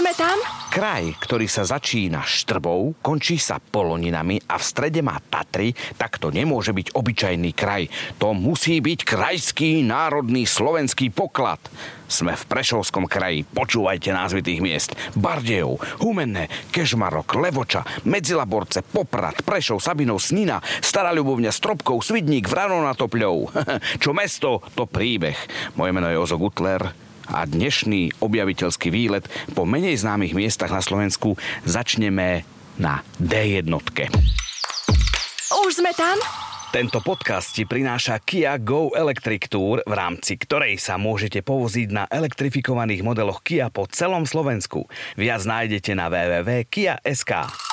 sme tam? Kraj, ktorý sa začína štrbou, končí sa poloninami a v strede má Tatry, tak to nemôže byť obyčajný kraj. To musí byť krajský národný slovenský poklad. Sme v Prešovskom kraji, počúvajte názvy tých miest. Bardejov, Humenné, Kežmarok, Levoča, Medzilaborce, Poprad, Prešov, Sabinov, Snina, Stará Ľubovňa, Stropkov, Svidník, Vrano na Topľov. Čo mesto, to príbeh. Moje meno je Ozo Gutler a dnešný objaviteľský výlet po menej známych miestach na Slovensku začneme na D1. Už sme tam? Tento podcast ti prináša Kia Go Electric Tour, v rámci ktorej sa môžete povoziť na elektrifikovaných modeloch Kia po celom Slovensku. Viac nájdete na www.kia.sk.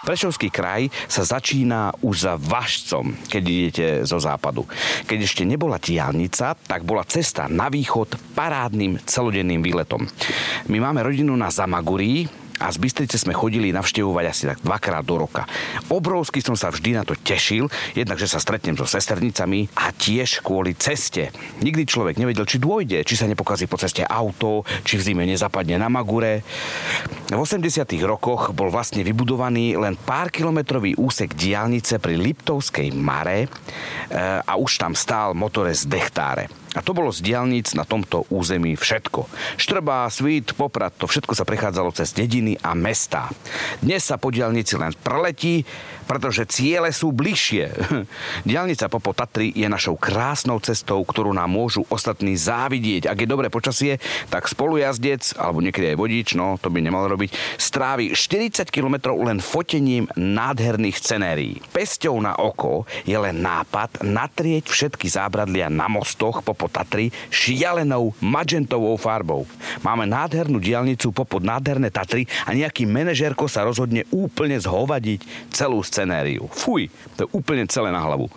Prešovský kraj sa začína už za Vašcom, keď idete zo západu. Keď ešte nebola diálnica, tak bola cesta na východ parádnym celodenným výletom. My máme rodinu na Zamagurí, a z Bystrice sme chodili navštevovať asi tak dvakrát do roka. Obrovsky som sa vždy na to tešil, jednak, že sa stretnem so sesternicami a tiež kvôli ceste. Nikdy človek nevedel, či dôjde, či sa nepokazí po ceste auto, či v zime nezapadne na Magure. V 80. rokoch bol vlastne vybudovaný len pár kilometrový úsek diálnice pri Liptovskej Mare e, a už tam stál motores Dechtáre. A to bolo z diálnic na tomto území všetko. Štrba, Svít, Poprad, to všetko sa prechádzalo cez dediny a mestá. Dnes sa po diálnici len preletí, pretože ciele sú bližšie. Diálnica Popo Tatry je našou krásnou cestou, ktorú nám môžu ostatní závidieť. Ak je dobré počasie, tak spolujazdec, alebo niekedy aj vodič, no to by nemal robiť, strávi 40 km len fotením nádherných scenérií. Pesťou na oko je len nápad natrieť všetky zábradlia na mostoch Popo Tatry šialenou magentovou farbou. Máme nádhernú diálnicu popod nádherné Tatry a nejaký manažérko sa rozhodne úplne zhovadiť celú scenériu. Fuj, to je úplne celé na hlavu.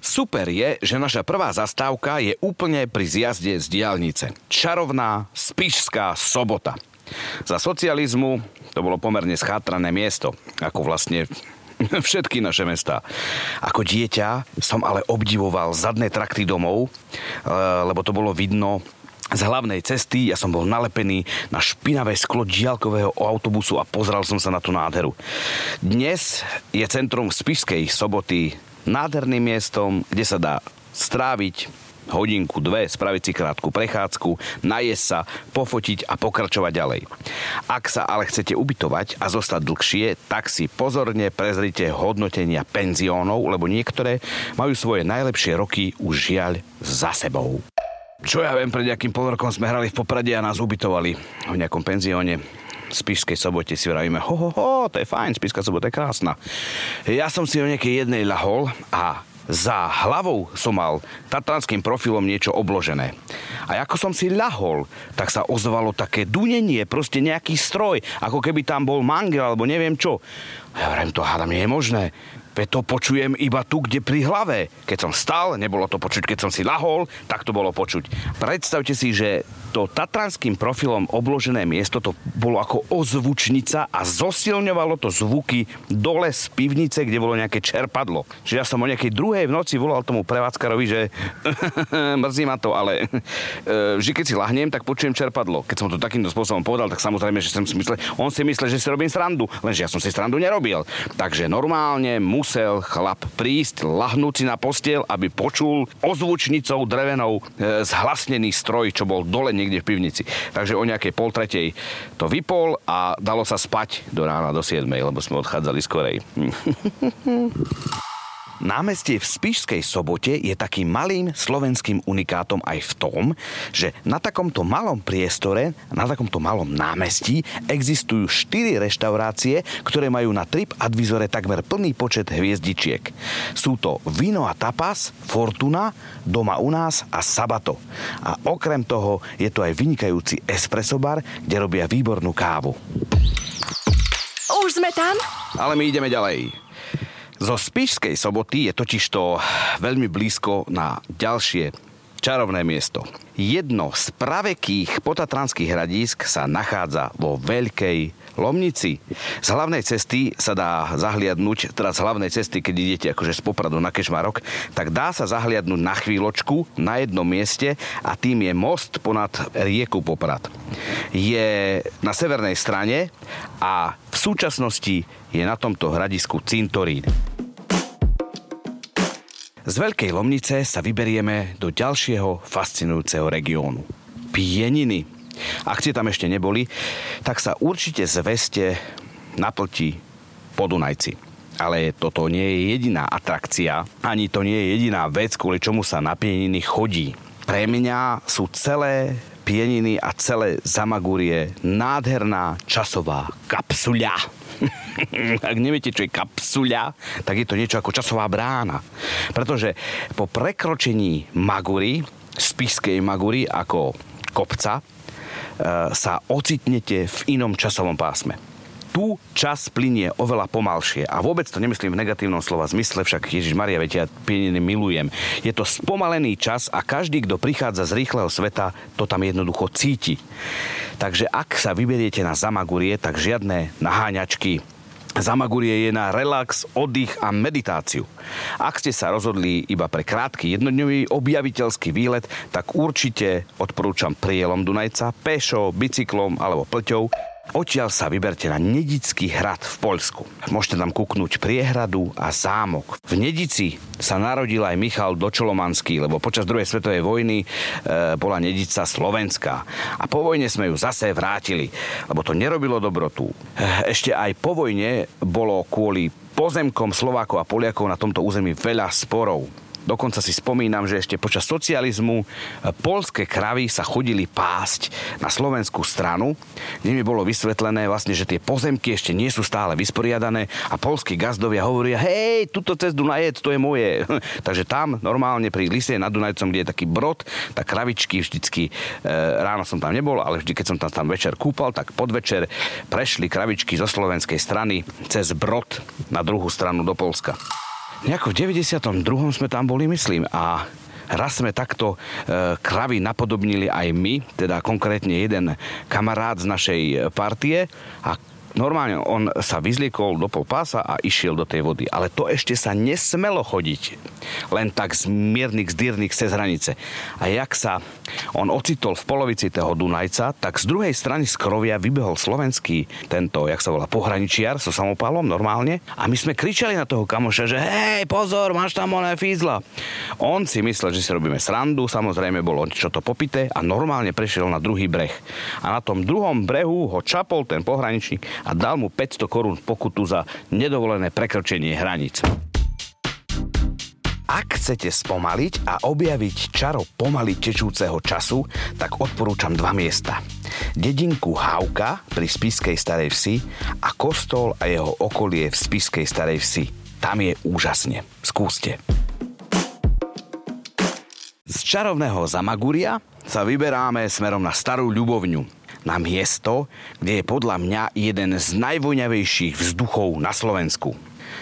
Super je, že naša prvá zastávka je úplne pri zjazde z diálnice. Čarovná Spišská sobota. Za socializmu to bolo pomerne schátrané miesto, ako vlastne všetky naše mesta. Ako dieťa som ale obdivoval zadné trakty domov, eh, lebo to bolo vidno z hlavnej cesty, ja som bol nalepený na špinavé sklo diálkového autobusu a pozrel som sa na tú nádheru. Dnes je centrum Spišskej soboty nádherným miestom, kde sa dá stráviť hodinku, dve, spraviť si krátku prechádzku, najesť sa, pofotiť a pokračovať ďalej. Ak sa ale chcete ubytovať a zostať dlhšie, tak si pozorne prezrite hodnotenia penziónov, lebo niektoré majú svoje najlepšie roky už žiaľ za sebou. Čo ja viem, pred nejakým pol rokom sme hrali v Poprade a nás ubytovali v nejakom penzióne v Spišskej sobote si vravíme, ho, ho, ho, to je fajn, Spišská sobota je krásna. Ja som si o nejakej jednej lahol a za hlavou som mal tatranským profilom niečo obložené. A ako som si ľahol, tak sa ozvalo také dunenie, proste nejaký stroj, ako keby tam bol mangel alebo neviem čo. A ja hovorím, to hádam nie je možné. Veď to počujem iba tu, kde pri hlave. Keď som stal, nebolo to počuť. Keď som si lahol, tak to bolo počuť. Predstavte si, že to tatranským profilom obložené miesto to bolo ako ozvučnica a zosilňovalo to zvuky dole z pivnice, kde bolo nejaké čerpadlo. Čiže ja som o nejakej druhej v noci volal tomu prevádzkarovi, že mrzí ma to, ale že keď si lahnem, tak počujem čerpadlo. Keď som to takýmto spôsobom povedal, tak samozrejme, že som si myslel, on si myslel, že si robím srandu, lenže ja som si srandu nerobil. Takže normálne musel chlap prísť, lahnúť si na postiel, aby počul ozvučnicou drevenou e, zhlasnený stroj, čo bol dole niekde v pivnici. Takže o nejakej pol tretej to vypol a dalo sa spať do rána do 7, lebo sme odchádzali skorej. Námestie v Spišskej sobote je takým malým slovenským unikátom aj v tom, že na takomto malom priestore, na takomto malom námestí existujú 4 reštaurácie, ktoré majú na trip advizore takmer plný počet hviezdičiek. Sú to Vino a Tapas, Fortuna, Doma u nás a Sabato. A okrem toho je to aj vynikajúci espresso bar, kde robia výbornú kávu. Už sme tam? Ale my ideme ďalej. Zo Spišskej soboty je totiž to veľmi blízko na ďalšie čarovné miesto. Jedno z pravekých potatranských hradísk sa nachádza vo Veľkej Lomnici. Z hlavnej cesty sa dá zahliadnúť, teda z hlavnej cesty, keď idete akože z Popradu na Kešmarok, tak dá sa zahliadnúť na chvíľočku na jednom mieste a tým je most ponad rieku Poprad. Je na severnej strane a v súčasnosti je na tomto hradisku cintorín. Z Veľkej Lomnice sa vyberieme do ďalšieho fascinujúceho regiónu. Pieniny. Ak ste tam ešte neboli, tak sa určite zveste na plti Podunajci. Ale toto nie je jediná atrakcia, ani to nie je jediná vec, kvôli čomu sa na pieniny chodí. Pre mňa sú celé pieniny a celé Zamagúrie nádherná časová kapsuľa. Ak neviete, čo je kapsuľa, tak je to niečo ako časová brána. Pretože po prekročení Magury, spiskej Magury ako kopca, e, sa ocitnete v inom časovom pásme tu čas plinie oveľa pomalšie. A vôbec to nemyslím v negatívnom slova zmysle, však Ježiš Maria, viete, ja pieniny milujem. Je to spomalený čas a každý, kto prichádza z rýchleho sveta, to tam jednoducho cíti. Takže ak sa vyberiete na Zamagurie, tak žiadne naháňačky, Zamagurie je na relax, oddych a meditáciu. Ak ste sa rozhodli iba pre krátky jednodňový objaviteľský výlet, tak určite odporúčam prielom Dunajca, pešo, bicyklom alebo plťou Odtiaľ sa vyberte na Nedický hrad v Poľsku. Môžete tam kúknúť priehradu a zámok. V Nedici sa narodil aj Michal Dočolomanský, lebo počas druhej svetovej vojny e, bola Nedica slovenská. A po vojne sme ju zase vrátili, lebo to nerobilo dobrotu. E, ešte aj po vojne bolo kvôli pozemkom Slovákov a Poliakov na tomto území veľa sporov. Dokonca si spomínam, že ešte počas socializmu e, polské kravy sa chodili pásť na slovenskú stranu, kde mi bolo vysvetlené vlastne, že tie pozemky ešte nie sú stále vysporiadané a polskí gazdovia hovoria, hej, tuto cez Dunajec, to je moje. Takže tam normálne pri Lise nad Dunajcom, kde je taký brod, tak kravičky vždycky, e, ráno som tam nebol, ale vždy, keď som tam, tam večer kúpal, tak podvečer prešli kravičky zo slovenskej strany cez brod na druhú stranu do Polska. Nejako v 92. sme tam boli, myslím, a raz sme takto e, kravy napodobnili aj my, teda konkrétne jeden kamarát z našej partie a normálne on sa vyzliekol do pol pása a išiel do tej vody. Ale to ešte sa nesmelo chodiť. Len tak z miernych, zdírnych cez hranice. A jak sa on ocitol v polovici toho Dunajca, tak z druhej strany z Krovia vybehol slovenský tento, jak sa volá, pohraničiar so samopalom normálne. A my sme kričali na toho kamoša, že hej, pozor, máš tam oné fízla. On si myslel, že si robíme srandu, samozrejme bolo čo to popité a normálne prešiel na druhý breh. A na tom druhom brehu ho čapol ten pohraničník a dal mu 500 korún pokutu za nedovolené prekročenie hraníc. Ak chcete spomaliť a objaviť čaro pomaly tečúceho času, tak odporúčam dva miesta. Dedinku Hauka pri Spiskej Starej Vsi a kostol a jeho okolie v Spiskej Starej Vsi. Tam je úžasne. Skúste. Z čarovného Zamaguria sa vyberáme smerom na Starú Ľubovňu na miesto, kde je podľa mňa jeden z najvoňavejších vzduchov na Slovensku.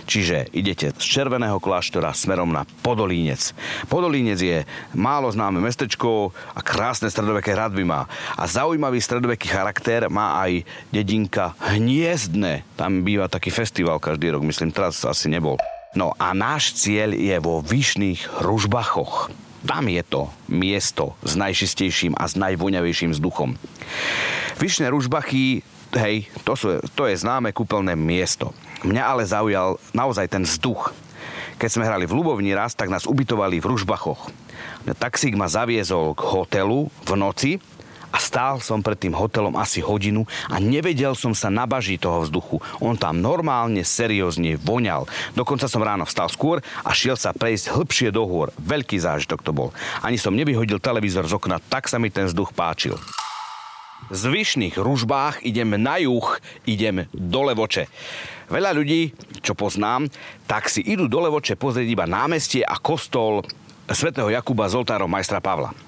Čiže idete z Červeného kláštora smerom na Podolínec. Podolínec je málo známe mestečko a krásne stredoveké hradby má. A zaujímavý stredoveký charakter má aj dedinka Hniezdne. Tam býva taký festival každý rok, myslím, teraz asi nebol. No a náš cieľ je vo Vyšných Ružbachoch. Tam je to miesto s najčistejším a s najvoňavejším vzduchom. Vyšné ružbachy, hej, to, sú, to je známe kúpeľné miesto. Mňa ale zaujal naozaj ten vzduch. Keď sme hrali v Lubovni raz, tak nás ubytovali v Ružbachoch. Taxík ma zaviezol k hotelu v noci a stál som pred tým hotelom asi hodinu a nevedel som sa nabažiť toho vzduchu. On tam normálne, seriózne voňal. Dokonca som ráno vstal skôr a šiel sa prejsť hĺbšie do hôr. Veľký zážitok to bol. Ani som nevyhodil televízor z okna, tak sa mi ten vzduch páčil. Z vyšných ružbách idem na juh, idem do Levoče. Veľa ľudí, čo poznám, tak si idú do Levoče pozrieť iba námestie a kostol svätého Jakuba z oltárom majstra Pavla.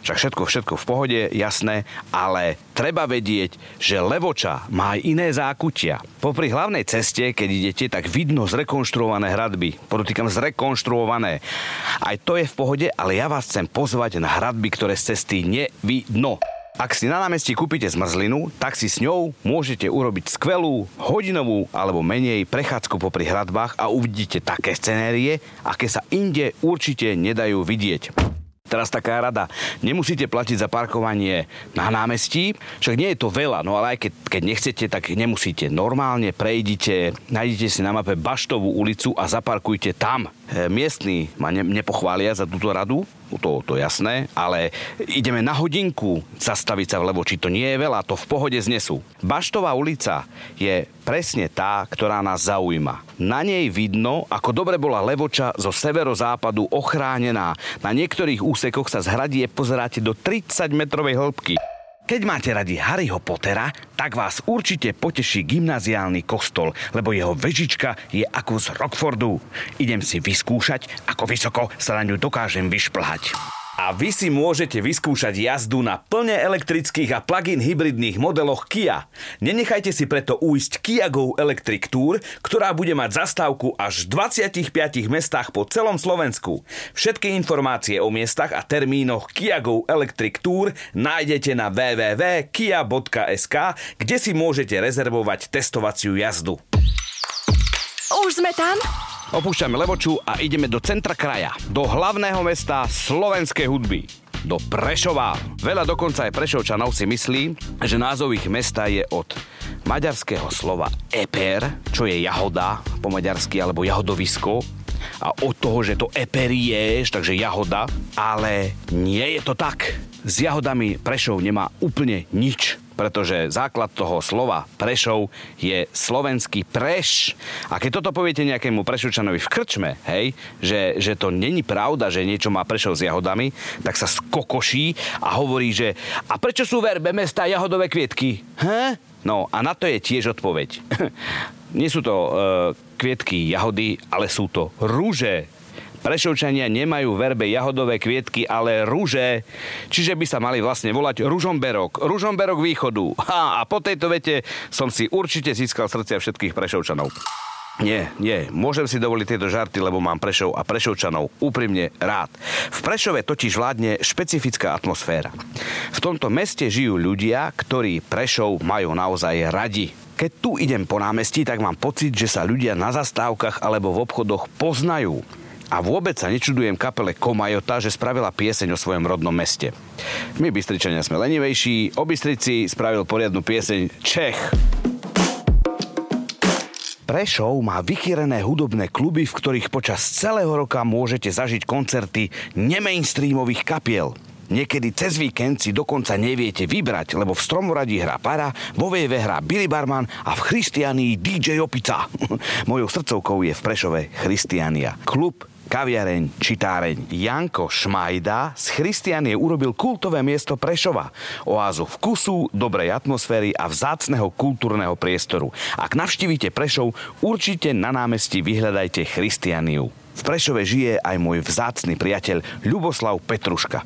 Však všetko, všetko v pohode, jasné, ale treba vedieť, že Levoča má aj iné zákutia. Popri hlavnej ceste, keď idete, tak vidno zrekonštruované hradby. Podotýkam zrekonštruované. Aj to je v pohode, ale ja vás chcem pozvať na hradby, ktoré z cesty nevidno. Ak si na námestí kúpite zmrzlinu, tak si s ňou môžete urobiť skvelú, hodinovú alebo menej prechádzku popri hradbách a uvidíte také scenérie, aké sa inde určite nedajú vidieť. Teraz taká rada. Nemusíte platiť za parkovanie na námestí, však nie je to veľa, no ale aj keď, keď nechcete, tak nemusíte. Normálne prejdite, nájdete si na mape Baštovú ulicu a zaparkujte tam. E, miestni ma ne, nepochvália za túto radu, to, to jasné, ale ideme na hodinku zastaviť sa vlevo, či to nie je veľa, to v pohode znesú. Baštová ulica je presne tá, ktorá nás zaujíma. Na nej vidno, ako dobre bola Levoča zo severozápadu ochránená. Na niektorých úsekoch sa z hradie pozeráte do 30 metrovej hĺbky. Keď máte radi Harryho Pottera, tak vás určite poteší gymnaziálny kostol, lebo jeho vežička je ako z Rockfordu. Idem si vyskúšať, ako vysoko sa na ňu dokážem vyšplhať. A vy si môžete vyskúšať jazdu na plne elektrických a plug-in hybridných modeloch Kia. Nenechajte si preto újsť Kia Go Electric Tour, ktorá bude mať zastávku až v 25 mestách po celom Slovensku. Všetky informácie o miestach a termínoch Kia Go Electric Tour nájdete na www.kia.sk, kde si môžete rezervovať testovaciu jazdu. Už sme tam? Opúšťame Levoču a ideme do centra kraja, do hlavného mesta slovenskej hudby do Prešova. Veľa dokonca aj Prešovčanov si myslí, že názov ich mesta je od maďarského slova eper, čo je jahoda po maďarsky, alebo jahodovisko, a od toho, že to eperieš, takže jahoda, ale nie je to tak. S jahodami Prešov nemá úplne nič pretože základ toho slova Prešov je slovenský preš. A keď toto poviete nejakému Prešovčanovi v krčme, hej, že, že to není pravda, že niečo má Prešov s jahodami, tak sa skokoší a hovorí, že a prečo sú verbe mesta jahodové kvietky? He? No a na to je tiež odpoveď. Nie sú to e, kvietky jahody, ale sú to rúže Prešovčania nemajú verbe jahodové kvietky, ale rúže, čiže by sa mali vlastne volať Ružomberok. Ružomberok východu. Ha, a po tejto vete som si určite získal srdcia všetkých Prešovčanov. Nie, nie, môžem si dovoliť tieto žarty, lebo mám Prešov a Prešovčanov úprimne rád. V Prešove totiž vládne špecifická atmosféra. V tomto meste žijú ľudia, ktorí Prešov majú naozaj radi. Keď tu idem po námestí, tak mám pocit, že sa ľudia na zastávkach alebo v obchodoch poznajú. A vôbec sa nečudujem kapele Komajota, že spravila pieseň o svojom rodnom meste. My Bystričania sme lenivejší, o Bystrici spravil poriadnu pieseň Čech. Prešov má vychýrené hudobné kluby, v ktorých počas celého roka môžete zažiť koncerty nemainstreamových kapiel. Niekedy cez víkend si dokonca neviete vybrať, lebo v Stromoradí hrá Para, vo VV hrá Billy Barman a v Christianii DJ Opica. Mojou srdcovkou je v Prešove Christiania. Klub kaviareň, čitáreň. Janko Šmajda z Christianie urobil kultové miesto Prešova. Oázu vkusu, dobrej atmosféry a vzácného kultúrneho priestoru. Ak navštívite Prešov, určite na námestí vyhľadajte Christianiu. V Prešove žije aj môj vzácny priateľ Ľuboslav Petruška.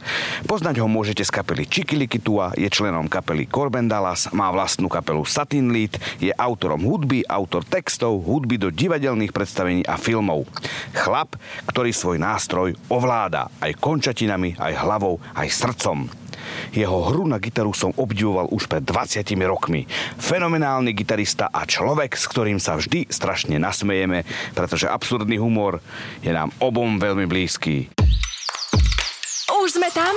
Poznať ho môžete z kapely Čikilikitua, je členom kapely Corben Dallas, má vlastnú kapelu Satin Lead, je autorom hudby, autor textov, hudby do divadelných predstavení a filmov. Chlap, ktorý svoj nástroj ovláda aj končatinami, aj hlavou, aj srdcom. Jeho hru na gitaru som obdivoval už pred 20 rokmi. Fenomenálny gitarista a človek, s ktorým sa vždy strašne nasmejeme, pretože absurdný humor je nám obom veľmi blízky. Už sme tam?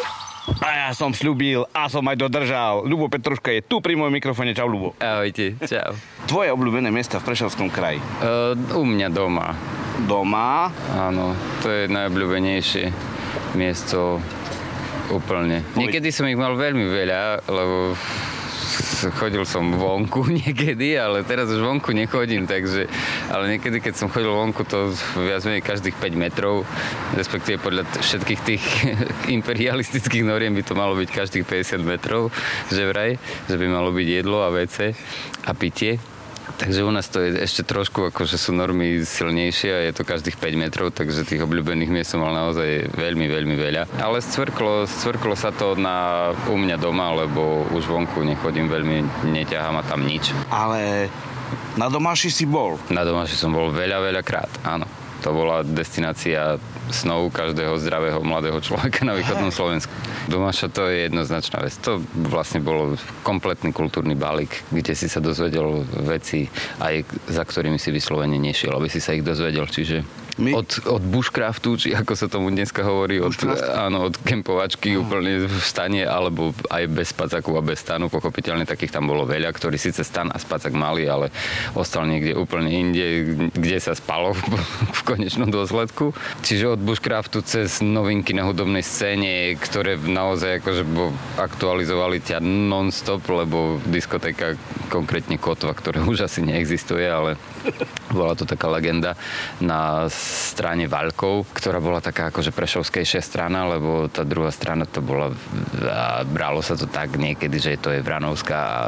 A ja som slúbil a som aj dodržal. Ľubo Petruška je tu pri mojom mikrofóne. Čau, Ľubo. Ahojte, čau. Tvoje obľúbené miesta v Prešovskom kraji? Uh, u mňa doma. Doma? Áno, to je najobľúbenejšie miesto úplne. Niekedy som ich mal veľmi veľa, lebo chodil som vonku niekedy, ale teraz už vonku nechodím, takže, ale niekedy, keď som chodil vonku, to viac menej každých 5 metrov, respektíve podľa všetkých tých imperialistických noriem by to malo byť každých 50 metrov, že vraj, že by malo byť jedlo a vece a pitie Takže u nás to je ešte trošku, akože sú normy silnejšie a je to každých 5 metrov, takže tých obľúbených miest som mal naozaj veľmi, veľmi veľa. Ale scvrklo, scvrklo sa to na, u mňa doma, lebo už vonku nechodím veľmi, neťahám a tam nič. Ale na domáši si bol. Na domáši som bol veľa, veľa krát, áno. To bola destinácia snov každého zdravého mladého človeka na východnom Slovensku. Domáša to je jednoznačná vec. To vlastne bolo kompletný kultúrny balík, kde si sa dozvedel veci, aj za ktorými si vyslovene nešiel, aby si sa ich dozvedel. Čiže my... Od, od bushcraftu, či ako sa tomu dneska hovorí, od, áno, od kempovačky uh. úplne v stane, alebo aj bez spacaku a bez stanu, pochopiteľne takých tam bolo veľa, ktorí síce stan a spacak mali, ale ostal niekde úplne inde, kde sa spalo v, v konečnom dôsledku. Čiže od bushcraftu cez novinky na hudobnej scéne, ktoré naozaj akože aktualizovali ťa non-stop, lebo diskotéka, konkrétne Kotva, ktorá už asi neexistuje, ale bola to taká legenda na strane Valkov, ktorá bola taká akože prešovskejšia strana, lebo tá druhá strana to bola, bralo sa to tak niekedy, že to je Vranovská a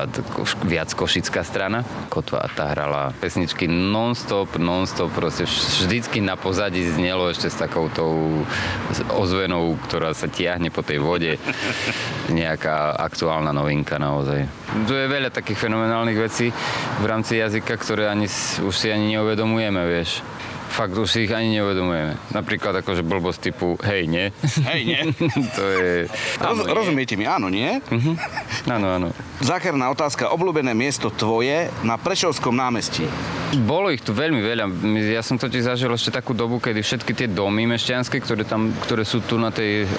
viac košická strana. Kotva tá hrala pesničky non-stop, non-stop, proste vždycky na pozadí znelo ešte s takou tou ozvenou, ktorá sa tiahne po tej vode. Nejaká aktuálna novinka naozaj. Tu je veľa takých fenomenálnych vecí v rámci jazyka, ktoré ani, už si ani neuvedomujeme, vieš fakt už si ich ani neuvedomujeme. Napríklad akože blbosť typu hej, nie? Hej, nie? to je... Roz, áno, rozumiete mi, áno, nie? Uh-huh. Áno, áno. Zákerná otázka, obľúbené miesto tvoje na Prešovskom námestí. Bolo ich tu veľmi veľa. Ja som totiž zažil ešte takú dobu, kedy všetky tie domy mešťanské, ktoré, tam, ktoré sú tu na tej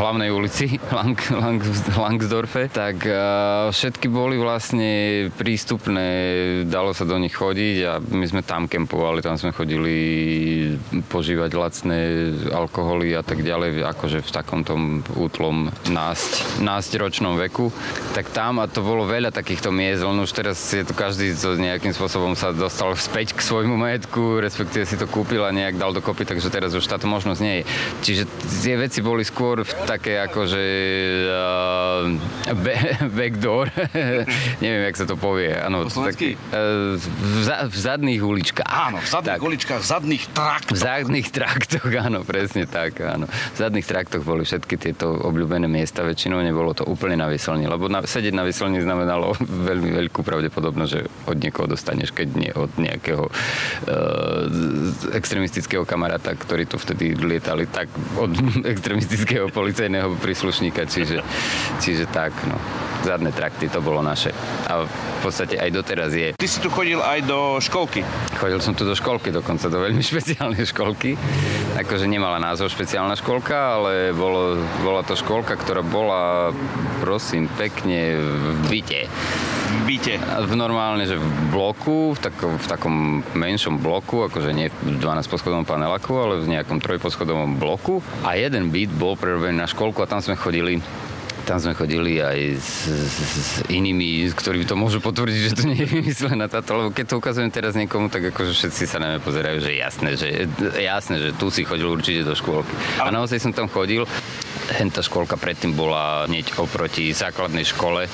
hlavnej ulici, Lang, Lang, Langsdorfe, tak uh, všetky boli vlastne prístupné, dalo sa do nich chodiť a my sme tam kempovali, tam sme chodili požívať lacné alkoholy a tak ďalej, akože v takom tom útlom násť, násť ročnom veku. Tak tam, a to bolo veľa takýchto miest, len už teraz je to každý so nejakým spôsobom sa dostal späť k svojmu majetku, respektíve si to kúpil a nejak dal dokopy, takže teraz už táto možnosť nie je. Čiže tie veci boli skôr v také akože uh, backdoor, neviem, jak sa to povie. Ano, taký, uh, v, za, v zadných uličkách. Áno, v zadných tak. uličkách, zadných traktoch. V zadných traktoch, áno, presne tak, áno. V zadných traktoch boli všetky tieto obľúbené miesta, väčšinou nebolo to úplne na vyselni, lebo na, sedieť na vyselni znamenalo veľmi veľkú pravdepodobnosť, že od niekoho dostaneš, keď nie od nejakého uh, extremistického kamaráta, ktorí tu vtedy lietali, tak od extremistického policajného príslušníka, čiže, čiže tak, no. Zadné trakty, to bolo naše. A v podstate aj doteraz je. Ty si tu chodil aj do školky? Chodil som tu do školky, dokonca do veľmi špeciálnej školky. Akože nemala názov špeciálna školka, ale bolo, bola to školka, ktorá bola, prosím, pekne v byte byte? V normálne, že v bloku, v, takom, v takom menšom bloku, akože nie v 12 poschodovom paneláku, ale v nejakom trojposchodovom bloku. A jeden byt bol prerobený na školku a tam sme chodili tam sme chodili aj s, s, s inými, ktorí to môžu potvrdiť, že to nie je vymyslená táto, lebo keď to ukazujem teraz niekomu, tak akože všetci sa na mňa pozerajú, že jasné, že jasné, že tu si chodil určite do škôlky. A naozaj som tam chodil Henta školka predtým bola hneď oproti základnej škole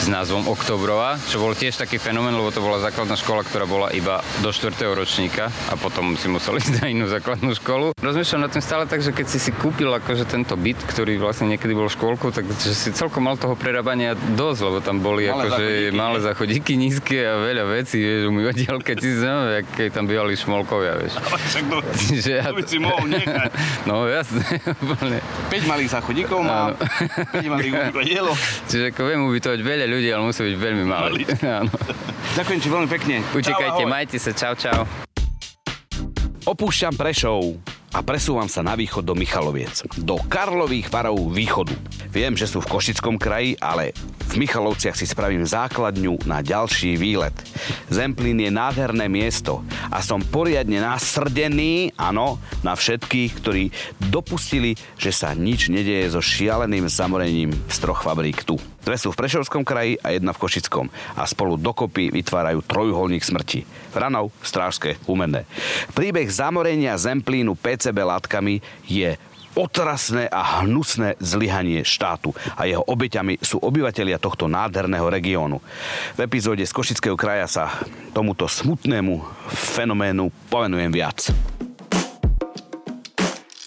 s názvom Oktobrová, čo bol tiež taký fenomén, lebo to bola základná škola, ktorá bola iba do 4. ročníka a potom si museli ísť na inú základnú školu. Rozmýšľam nad tým stále tak, že keď si si kúpil akože tento byt, ktorý vlastne niekedy bol školkou, tak že si celkom mal toho prerábania dosť, lebo tam boli malé akože záchodíky, malé záchodíky nízke a veľa vecí, vieš, umývateľka, ti znamená, keď tam bývali šmolkovia, vieš. Ale však to, to by si mohol nechať. No jasne, 5 malých záchodníkov má, 5 malých dielo. Čiže ako viem ubytovať veľa ľudí, ale musí byť veľmi malý. Ďakujem ti veľmi pekne. Učekajte, majte sa, čau, čau. Opúšťam Prešov a presúvam sa na východ do Michaloviec, do Karlových varov východu. Viem, že sú v Košickom kraji, ale v Michalovciach si spravím základňu na ďalší výlet. Zemplín je nádherné miesto a som poriadne nasrdený, áno, na všetkých, ktorí dopustili, že sa nič nedieje so šialeným zamorením z troch fabrík tu. Dve sú v Prešovskom kraji a jedna v Košickom a spolu dokopy vytvárajú trojuholník smrti. Ranov, Strážske, Humenné. Príbeh zamorenia Zemplínu PCB látkami je otrasné a hnusné zlyhanie štátu a jeho obeťami sú obyvatelia tohto nádherného regiónu. V epizóde z Košického kraja sa tomuto smutnému fenoménu povenujem viac.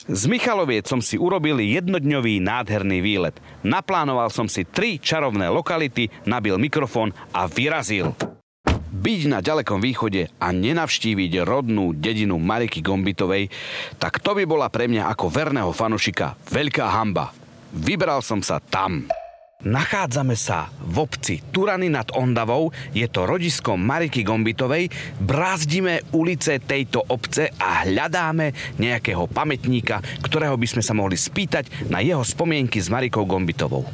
Z Michaloviec som si urobil jednodňový nádherný výlet. Naplánoval som si tri čarovné lokality, nabil mikrofón a vyrazil. Byť na ďalekom východe a nenavštíviť rodnú dedinu Mariky Gombitovej, tak to by bola pre mňa ako verného fanušika veľká hamba. Vybral som sa tam. Nachádzame sa v obci Turany nad Ondavou, je to rodisko Mariky Gombitovej, brázdime ulice tejto obce a hľadáme nejakého pamätníka, ktorého by sme sa mohli spýtať na jeho spomienky s Marikou Gombitovou.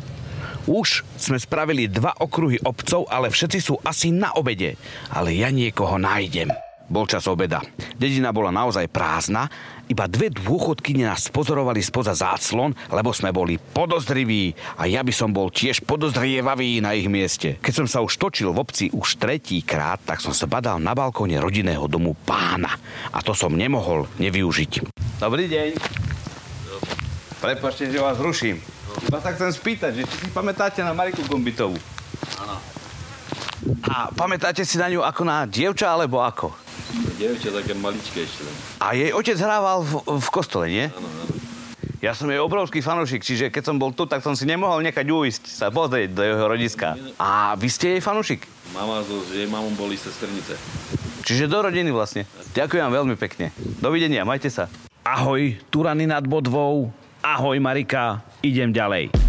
Už sme spravili dva okruhy obcov, ale všetci sú asi na obede. Ale ja niekoho nájdem. Bol čas obeda. Dedina bola naozaj prázdna, iba dve dôchodky nás pozorovali spoza záclon, lebo sme boli podozriví a ja by som bol tiež podozrievavý na ich mieste. Keď som sa už točil v obci už tretí krát, tak som sa badal na balkóne rodinného domu pána a to som nemohol nevyužiť. Dobrý deň. Prepačte, že vás ruším. Iba sa chcem spýtať, že či si pamätáte na Mariku Gombitovú? Áno. A pamätáte si na ňu ako na dievča, alebo ako? Dievča také maličké ešte. A jej otec hrával v, v kostole, nie? Áno, áno. Ja som jej obrovský fanúšik, čiže keď som bol tu, tak som si nemohol nechať uísť sa pozrieť do jeho rodiska. A vy ste jej fanúšik? Mama so jej mamou boli sestrnice. Čiže do rodiny vlastne. Ďakujem vám veľmi pekne. Dovidenia, majte sa. Ahoj, Turany nad Bodvou. Ahoj, Marika. Idem ďalej.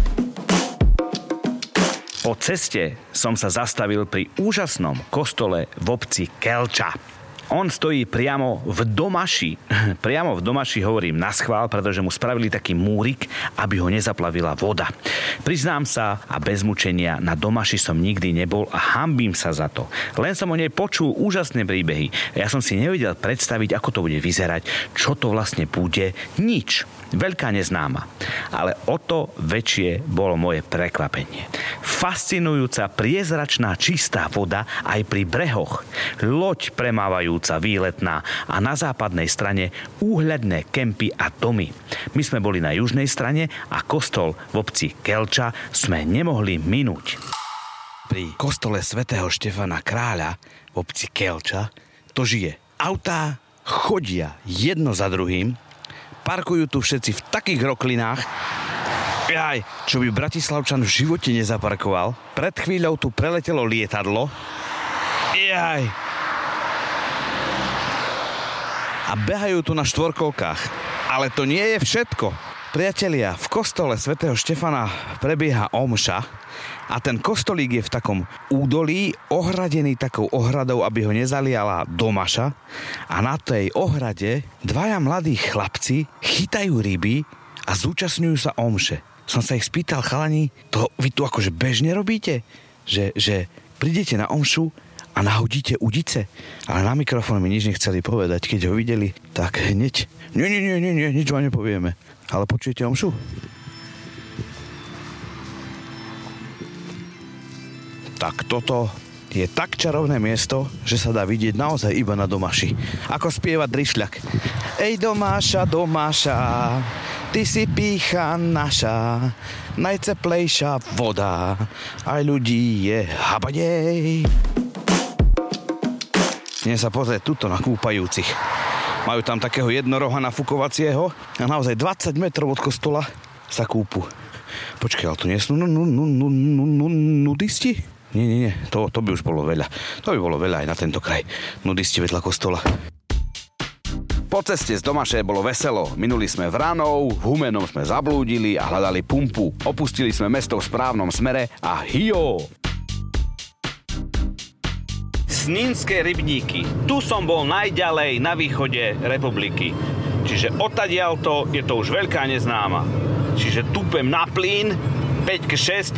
Po ceste som sa zastavil pri úžasnom kostole v obci Kelča. On stojí priamo v domaši. Priamo v domaši hovorím na schvál, pretože mu spravili taký múrik, aby ho nezaplavila voda. Priznám sa a bez mučenia na domaši som nikdy nebol a hambím sa za to. Len som o nej počul úžasné príbehy. Ja som si nevedel predstaviť, ako to bude vyzerať, čo to vlastne bude. Nič. Veľká neznáma. Ale o to väčšie bolo moje prekvapenie. Fascinujúca, priezračná, čistá voda aj pri brehoch. Loď premávajúca, výletná a na západnej strane úhľadné kempy a domy. My sme boli na južnej strane a kostol v obci Kelča sme nemohli minúť. Pri kostole svätého Štefana Kráľa v obci Kelča to žije. Autá chodia jedno za druhým, parkujú tu všetci v takých roklinách, Jaj, čo by Bratislavčan v živote nezaparkoval. Pred chvíľou tu preletelo lietadlo. Jaj. A behajú tu na štvorkolkách. Ale to nie je všetko. Priatelia, v kostole svätého Štefana prebieha omša a ten kostolík je v takom údolí, ohradený takou ohradou, aby ho nezaliala domaša a na tej ohrade dvaja mladí chlapci chytajú ryby a zúčastňujú sa omše som sa ich spýtal, chalani, to vy tu akože bežne robíte? Že, že prídete na omšu a nahodíte udice? Ale na mikrofón mi nič nechceli povedať, keď ho videli, tak hneď, nie, nie, nie, nie, nič vám nepovieme. Ale počujete omšu? Tak toto je tak čarovné miesto, že sa dá vidieť naozaj iba na domaši. Ako spieva Drišľak. Ej domáša, domáša, ty si pícha naša, najceplejšia voda, aj ľudí je habadej. Nie sa pozrieť tuto na kúpajúcich. Majú tam takého jednoroha nafukovacieho a naozaj 20 metrov od kostola sa kúpu. Počkaj, ale tu nie sú nudisti? Nie, nie, nie, to, to by už bolo veľa. To by bolo veľa aj na tento kraj. Nudisti vedľa kostola. Po ceste z Domaše bolo veselo. Minuli sme v Ranov, v Humenom sme zablúdili a hľadali pumpu. Opustili sme mesto v správnom smere a hio! Snínske rybníky. Tu som bol najďalej na východe republiky. Čiže odtadiaľto je to už veľká neznáma. Čiže tupem na plyn, 5 6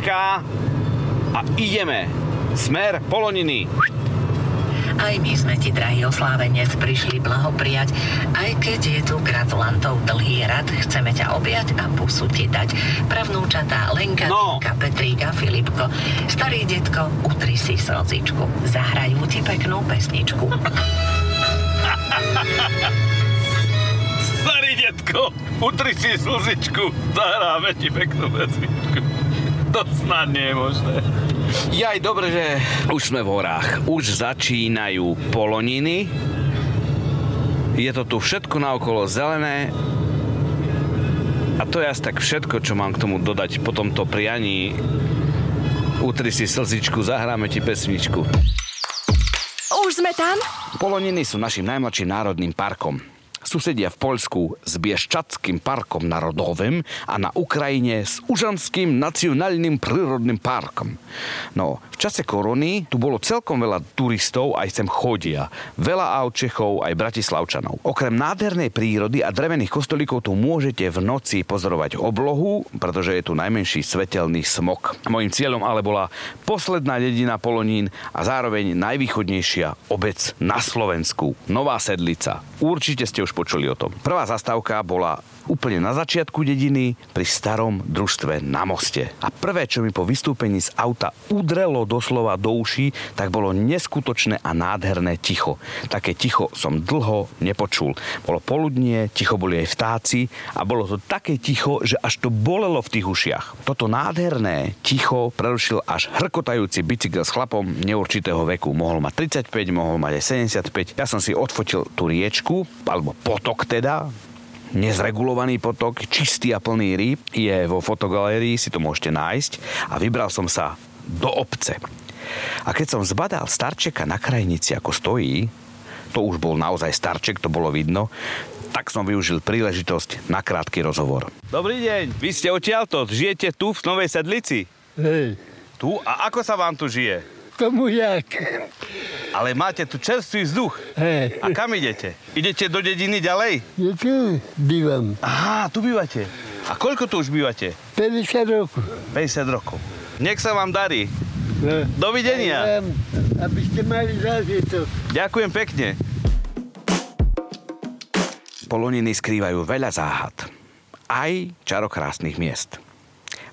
a ideme. Smer Poloniny. Aj my sme ti, drahý oslávenec, prišli blahoprijať. Aj keď je tu gratulantov dlhý rad, chceme ťa objať a pusu ti dať. Pravnúčatá Lenka, No. Petríka, Filipko. Starý detko, utri si slzičku. Zahrajú ti peknú pesničku. Starý Detko, utri si slzičku, zahráme ti peknú pesničku. To snad nie je možné. Jaj, dobre, že už sme v horách. Už začínajú poloniny. Je to tu všetko naokolo zelené. A to je asi tak všetko, čo mám k tomu dodať po tomto prianí. Utri si slzičku, zahráme ti pesničku. Už sme tam? Poloniny sú našim najmladším národným parkom. Susedia v Poľsku s Bieščatským parkom narodovým a na Ukrajine s Užanským nacionálnym prírodným parkom. No, v čase korony tu bolo celkom veľa turistov, aj sem chodia. Veľa Čechov, aj Bratislavčanov. Okrem nádhernej prírody a drevených kostolíkov tu môžete v noci pozorovať oblohu, pretože je tu najmenší svetelný smog. Mojím cieľom ale bola posledná dedina Polonín a zároveň najvýchodnejšia obec na Slovensku. Nová Sedlica. Určite ste počuli o tom. Prvá zastávka bola úplne na začiatku dediny pri starom družstve na moste. A prvé, čo mi po vystúpení z auta udrelo doslova do uší, tak bolo neskutočné a nádherné ticho. Také ticho som dlho nepočul. Bolo poludnie, ticho boli aj vtáci a bolo to také ticho, že až to bolelo v tých ušiach. Toto nádherné ticho prerušil až hrkotajúci bicykel s chlapom neurčitého veku. Mohol mať 35, mohol mať aj 75. Ja som si odfotil tú riečku, alebo potok teda, nezregulovaný potok, čistý a plný rýb, je vo fotogalérii, si to môžete nájsť a vybral som sa do obce. A keď som zbadal starčeka na krajnici, ako stojí, to už bol naozaj starček, to bolo vidno, tak som využil príležitosť na krátky rozhovor. Dobrý deň, vy ste odtiaľto, žijete tu v Novej Sedlici? Hej, Tu? A ako sa vám tu žije? Tomu jak? Ale máte tu čerstvý vzduch. Hej, A kam idete? Idete do dediny ďalej? ja tu bývam. Aha, tu bývate. A koľko tu už bývate? 50 rokov. 50 rokov. Nech sa vám darí. No. Dovidenia. Vám, aby ste mali zážitok. Ďakujem pekne. Poloniny skrývajú veľa záhad. Aj čarokrásnych miest.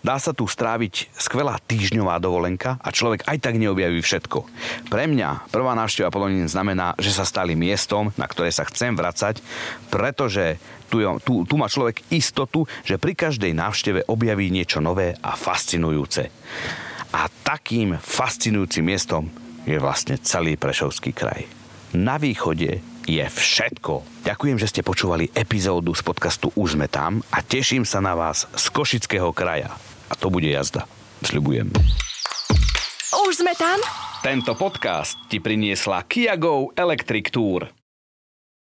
Dá sa tu stráviť skvelá týždňová dovolenka a človek aj tak neobjaví všetko. Pre mňa prvá návšteva Polonín znamená, že sa stali miestom, na ktoré sa chcem vracať, pretože tu, je- tu, tu má človek istotu, že pri každej návšteve objaví niečo nové a fascinujúce. A takým fascinujúcim miestom je vlastne celý Prešovský kraj. Na východe je všetko. Ďakujem, že ste počúvali epizódu z podcastu Už sme tam a teším sa na vás z Košického kraja. A to bude jazda. Sľubujem. Už sme tam? Tento podcast ti priniesla Kia Go Electric Tour.